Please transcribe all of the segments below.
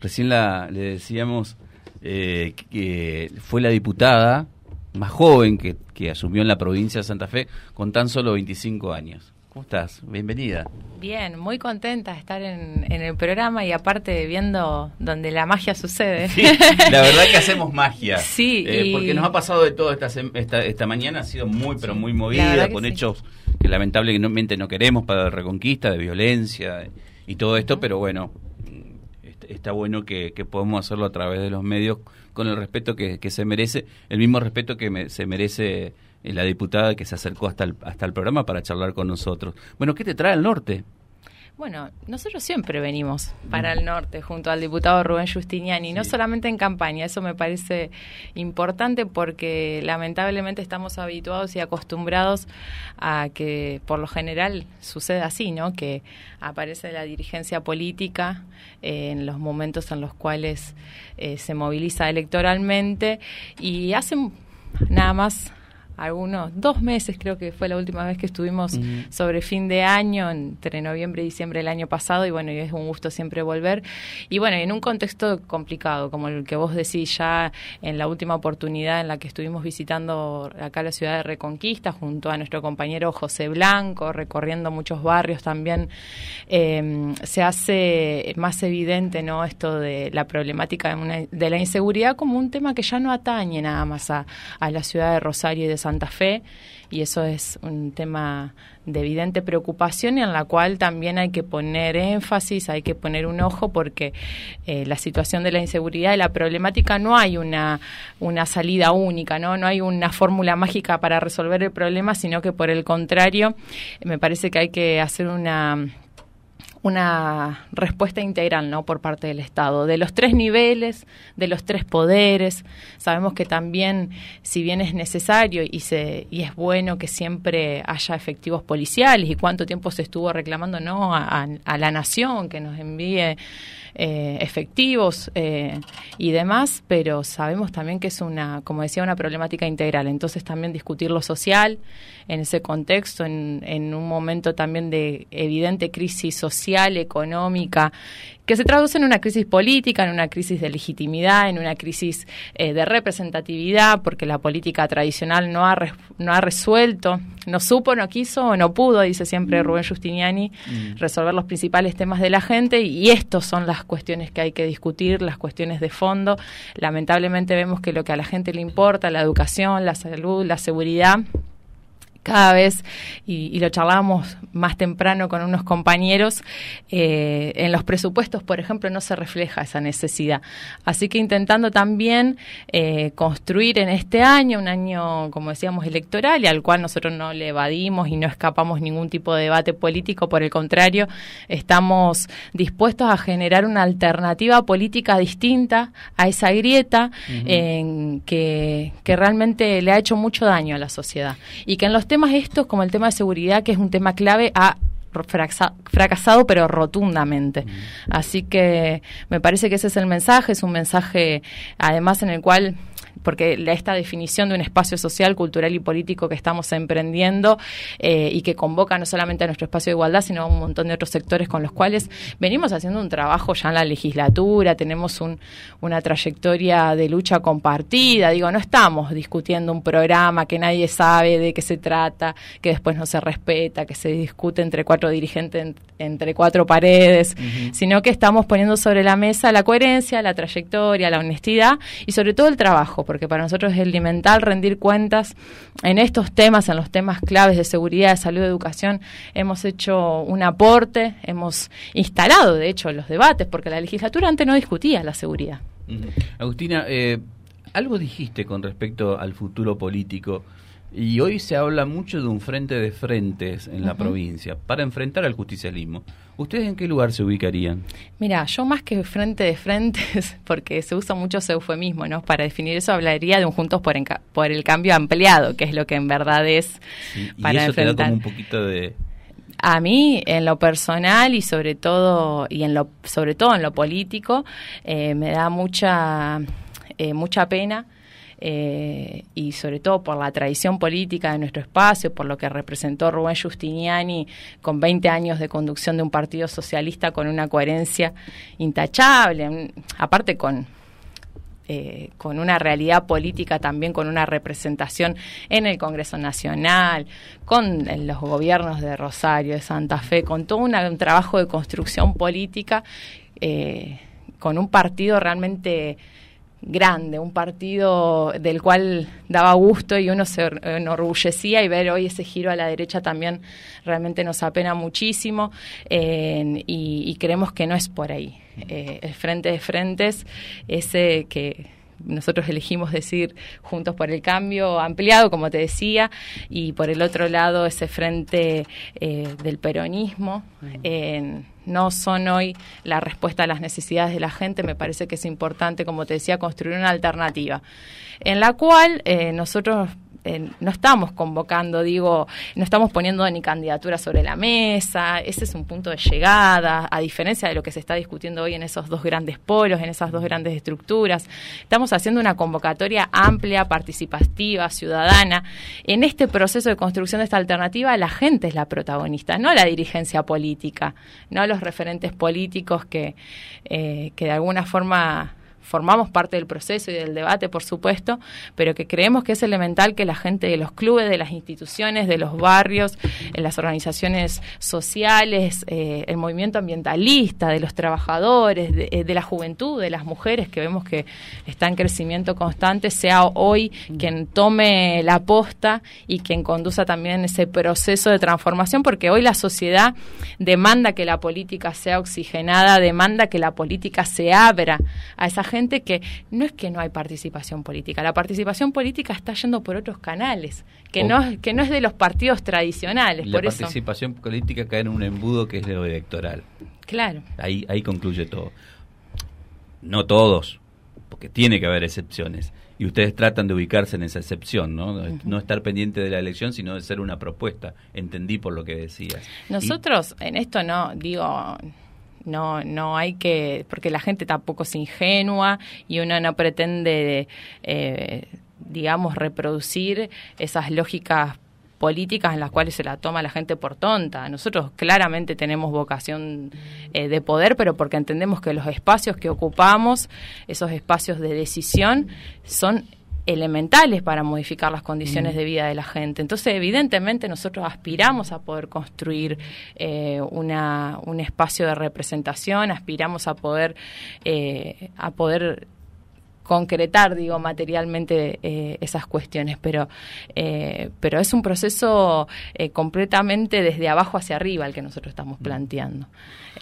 recién la, le decíamos eh, que fue la diputada más joven que, que asumió en la provincia de Santa Fe con tan solo 25 años. ¿Cómo estás? Bienvenida. Bien, muy contenta de estar en, el programa y aparte viendo donde la magia sucede. la verdad que hacemos magia. Sí. Eh, porque nos ha pasado de todo esta, esta, esta mañana, ha sido muy, pero muy movida, con hechos que lamentablemente no queremos para la reconquista, de violencia y todo esto, pero bueno, está bueno que, podemos hacerlo a través de los medios con el respeto que, se merece, el mismo respeto que se merece eh, la diputada que se acercó hasta el, hasta el programa para charlar con nosotros. Bueno, ¿qué te trae al norte? Bueno, nosotros siempre venimos para el norte junto al diputado Rubén Justiniani, no solamente en campaña, eso me parece importante porque lamentablemente estamos habituados y acostumbrados a que por lo general sucede así, ¿no? Que aparece la dirigencia política eh, en los momentos en los cuales eh, se moviliza electoralmente y hacen nada más algunos dos meses, creo que fue la última vez que estuvimos sobre fin de año, entre noviembre y diciembre del año pasado, y bueno, y es un gusto siempre volver. Y bueno, en un contexto complicado, como el que vos decís ya en la última oportunidad en la que estuvimos visitando acá la ciudad de Reconquista, junto a nuestro compañero José Blanco, recorriendo muchos barrios también, em, se hace más evidente no esto de la problemática de, la inseguridad como un tema que ya no atañe nada más a, a la ciudad de Rosario y de San Santa Fe y eso es un tema de evidente preocupación y en la cual también hay que poner énfasis, hay que poner un ojo porque eh, la situación de la inseguridad y la problemática no hay una, una salida única, ¿no? no hay una fórmula mágica para resolver el problema, sino que por el contrario me parece que hay que hacer una una respuesta integral ¿no? por parte del Estado, de los tres niveles, de los tres poderes. Sabemos que también, si bien es necesario y, se, y es bueno que siempre haya efectivos policiales y cuánto tiempo se estuvo reclamando ¿no? a, la nación que nos envíe eh, efectivos eh, y demás, pero sabemos también que es una, como decía, una problemática integral. Entonces también discutir lo social en ese contexto, en, en un momento también de evidente crisis social, económica que se traduce en una crisis política, en una crisis de legitimidad, en una crisis eh, de representatividad, porque la política tradicional no ha, no ha resuelto, no supo, no quiso o no pudo, dice siempre mm. Rubén Justiniani, mm. resolver los principales temas de la gente y estos son las cuestiones que hay que discutir, las cuestiones de fondo. Lamentablemente vemos que lo que a la gente le importa, la educación, la salud, la seguridad, cada vez, y, lo charlábamos más temprano con unos compañeros, eh, en los presupuestos, por ejemplo, no se refleja esa necesidad. Así que intentando también eh, construir en este año, un año, como decíamos, electoral, y al cual nosotros no le evadimos y no escapamos ningún tipo de debate político, por el contrario, estamos dispuestos a generar una alternativa política distinta a esa grieta que, que realmente le ha hecho mucho daño a la sociedad y que en los temas estos, como el tema de seguridad, que es un tema clave, ha fracasado pero rotundamente. Así que me parece que ese es el mensaje, es un mensaje además en el cual porque esta definición de un espacio social, cultural y político que estamos emprendiendo eh, y que convoca no solamente a nuestro espacio de igualdad, sino a un montón de otros sectores con los cuales venimos haciendo un trabajo ya en la legislatura, tenemos una trayectoria de lucha compartida, digo, no estamos discutiendo un programa que nadie sabe de qué se trata, que después no se respeta, que se discute entre cuatro dirigentes, entre cuatro paredes, sino que estamos poniendo sobre la mesa la coherencia, la trayectoria, la honestidad y sobre todo el trabajo porque para nosotros es elemental rendir cuentas en estos temas, en los temas claves de seguridad, de salud, de educación. Hemos hecho un aporte, hemos instalado, de hecho, los debates, porque la legislatura antes no discutía la seguridad. Agustina, eh, algo dijiste con respecto al futuro político. Y hoy se habla mucho de un frente de frentes en la provincia para enfrentar al justicialismo. ¿Ustedes en qué lugar se ubicarían? Mira, yo más que frente de frentes, porque se usa mucho ese eufemismo, ¿no? Para definir eso hablaría de un Juntos por, por el Cambio ampliado, que es lo que en verdad es para y eso Te da como un poquito de... A mí, en lo personal y sobre todo, y en lo, sobre todo en lo político, eh, me da mucha, eh, mucha pena eh, y sobre todo por la tradición política de nuestro espacio, por lo que representó Rubén Giustiniani con 20 años de conducción de un partido socialista con una coherencia intachable, aparte con eh, con una realidad política también, con una representación en el Congreso Nacional, con los gobiernos de Rosario, de Santa Fe, con todo un trabajo de construcción política, eh, con un partido realmente grande, un partido del cual daba gusto y uno se enorgullecía y ver hoy ese giro a la derecha también realmente nos apena muchísimo y, creemos que no es por ahí. Eh, el frente de frentes, ese que nosotros elegimos decir Juntos por el Cambio ampliado, como te decía, y por el otro lado ese frente eh, del peronismo. No son hoy la respuesta a las necesidades de la gente, me parece que es importante, como te decía, construir una alternativa, en la cual eh, nosotros no estamos convocando, digo, no estamos poniendo ni candidatura sobre la mesa, ese es un punto de llegada, a diferencia de lo que se está discutiendo hoy en esos dos grandes polos, en esas dos grandes estructuras. Estamos haciendo una convocatoria amplia, participativa, ciudadana. En este proceso de construcción de esta alternativa, la gente es la protagonista, no la dirigencia política, no los referentes políticos que, eh, que de alguna forma formamos parte del proceso y del debate, por supuesto, pero que creemos que es elemental que la gente de los clubes, de las instituciones, de los barrios, en las organizaciones sociales, eh, el movimiento ambientalista, de los trabajadores, eh, de, la juventud, de las mujeres, que vemos que está en crecimiento constante, sea hoy quien tome la posta y quien conduza también ese proceso de transformación, porque hoy la sociedad demanda que la política sea oxigenada, demanda que la política se abra a esa gente que no es que no hay participación política, la participación política está yendo por otros canales, que, no, que no es de los partidos tradicionales. La participación política cae en un embudo que es lo electoral. Claro. Ahí, ahí concluye todo. No todos, porque tiene que haber excepciones. Y ustedes tratan de ubicarse en esa excepción, ¿no? No estar pendiente de la elección, sino de ser una propuesta. Entendí por lo que decías. Nosotros en esto no, digo, no, no hay que, porque la gente tampoco es ingenua y uno no pretende, eh, digamos, reproducir esas lógicas políticas en las cuales se la toma la gente por tonta. Nosotros claramente tenemos vocación eh, de poder, pero porque entendemos que los espacios que ocupamos, esos espacios de decisión, son elementales para modificar las condiciones mm. de vida de la gente. Entonces, evidentemente, nosotros aspiramos a poder construir eh, una, un espacio de representación, aspiramos a poder, eh, a poder concretar, digo, materialmente eh, esas cuestiones, pero, pero es un proceso completamente desde abajo hacia arriba el que nosotros estamos mm. planteando.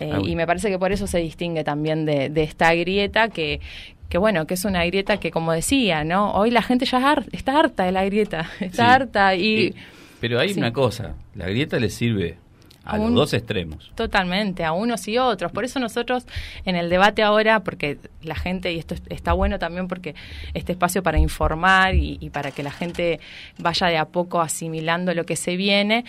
Ah, y me parece que por eso se distingue también de, de esta grieta que, que bueno, que es una grieta que como decía, ¿no? Hoy la gente ya está harta de la grieta, está harta y... pero hay una cosa, la grieta le sirve a, los dos extremos. Totalmente, a unos y otros. Por eso nosotros en el debate ahora, porque la gente, y esto está bueno también porque este espacio para informar y, y para que la gente vaya de a poco asimilando lo que se viene,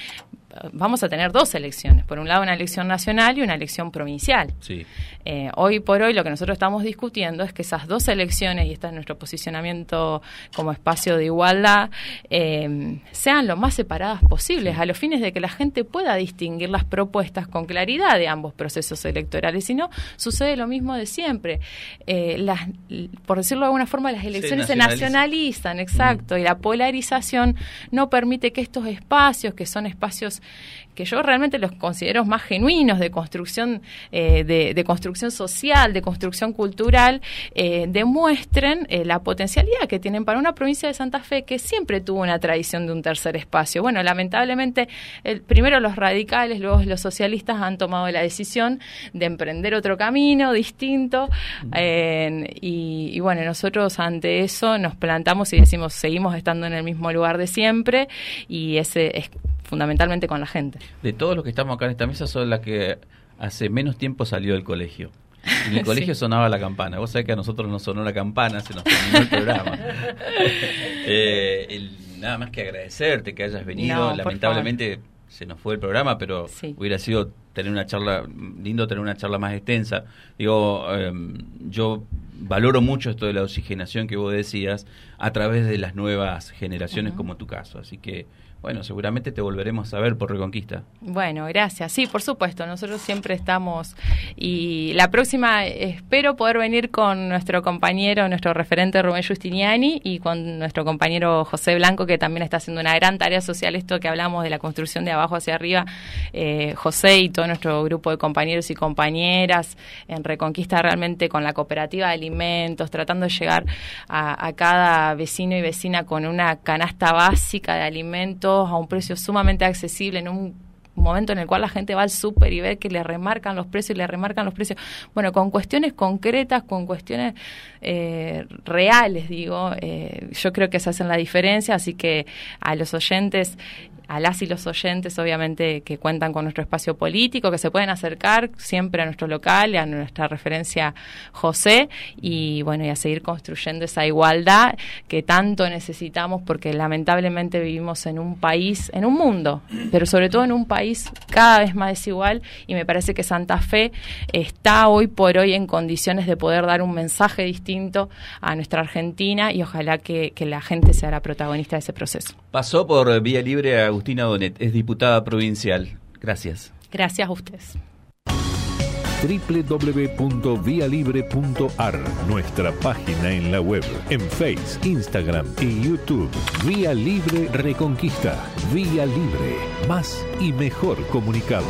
vamos a tener dos elecciones. Por un lado, una elección nacional y una elección provincial. Sí. Eh, hoy por hoy, lo que nosotros estamos discutiendo es que esas dos elecciones, y este es nuestro posicionamiento como espacio de igualdad, eh, sean lo más separadas posibles, a los fines de que la gente pueda distinguir las propuestas con claridad de ambos procesos electorales. Si no, sucede lo mismo de siempre. Eh, las, por decirlo de alguna forma, las elecciones se, nacionalizan, exacto, y la polarización no permite que estos espacios, que son espacios que yo realmente los considero más genuinos de construcción, eh, de, construcción social, de construcción cultural, eh, demuestren eh, la potencialidad que tienen para una provincia de Santa Fe que siempre tuvo una tradición de un tercer espacio. Bueno, lamentablemente, el, primero los radicales, luego los socialistas han tomado la decisión de emprender otro camino distinto y, y bueno, nosotros ante eso nos plantamos y decimos, seguimos estando en el mismo lugar de siempre y ese es fundamentalmente con la gente. De todos los que estamos acá en esta mesa, son las que hace menos tiempo salió del colegio. En el colegio sonaba la campana. Vos sabés que a nosotros nos sonó la campana, se nos terminó el programa. Eh, nada más que agradecerte que hayas venido. Lamentablemente se nos fue el programa, pero hubiera sido tener una charla, lindo tener una charla más extensa. Digo, em, yo valoro mucho esto de la oxigenación que vos decías a través de las nuevas generaciones como tu caso. Así que bueno, seguramente te volveremos a ver por Reconquista. Bueno, gracias. Sí, por supuesto, nosotros siempre estamos y la próxima espero poder venir con nuestro compañero, nuestro referente Rubén Justiniani y con nuestro compañero José Blanco, que también está haciendo una gran tarea social, esto que hablamos de la construcción de abajo hacia arriba. Eh, José y todo nuestro grupo de compañeros y compañeras en Reconquista realmente con la cooperativa de alimentos, tratando de llegar a, a cada vecino y vecina con una canasta básica de alimentos a un precio sumamente accesible en un momento en el cual la gente va al súper y ve que le remarcan los precios y le remarcan los precios. Bueno, con cuestiones concretas, con cuestiones eh, reales, digo, eh, yo creo que se hacen la diferencia, así que a los oyentes a las y los oyentes, obviamente, que cuentan con nuestro espacio político, que se pueden acercar siempre a nuestro local, a nuestra referencia José, y bueno, y a seguir construyendo esa igualdad que tanto necesitamos, porque lamentablemente vivimos en un país, en un mundo, pero sobre todo en un país cada vez más desigual, y me parece que Santa Fe está hoy por hoy en condiciones de poder dar un mensaje distinto a nuestra Argentina, y ojalá que, que la gente sea la protagonista de ese proceso. Pasó por Vía Libre a Agustina Donet, es diputada provincial. Gracias. Gracias a ustedes www.vialibre.ar, nuestra página en la web, en Facebook, Instagram y YouTube. Vía Libre Reconquista. Vía Libre. Más y mejor comunicados.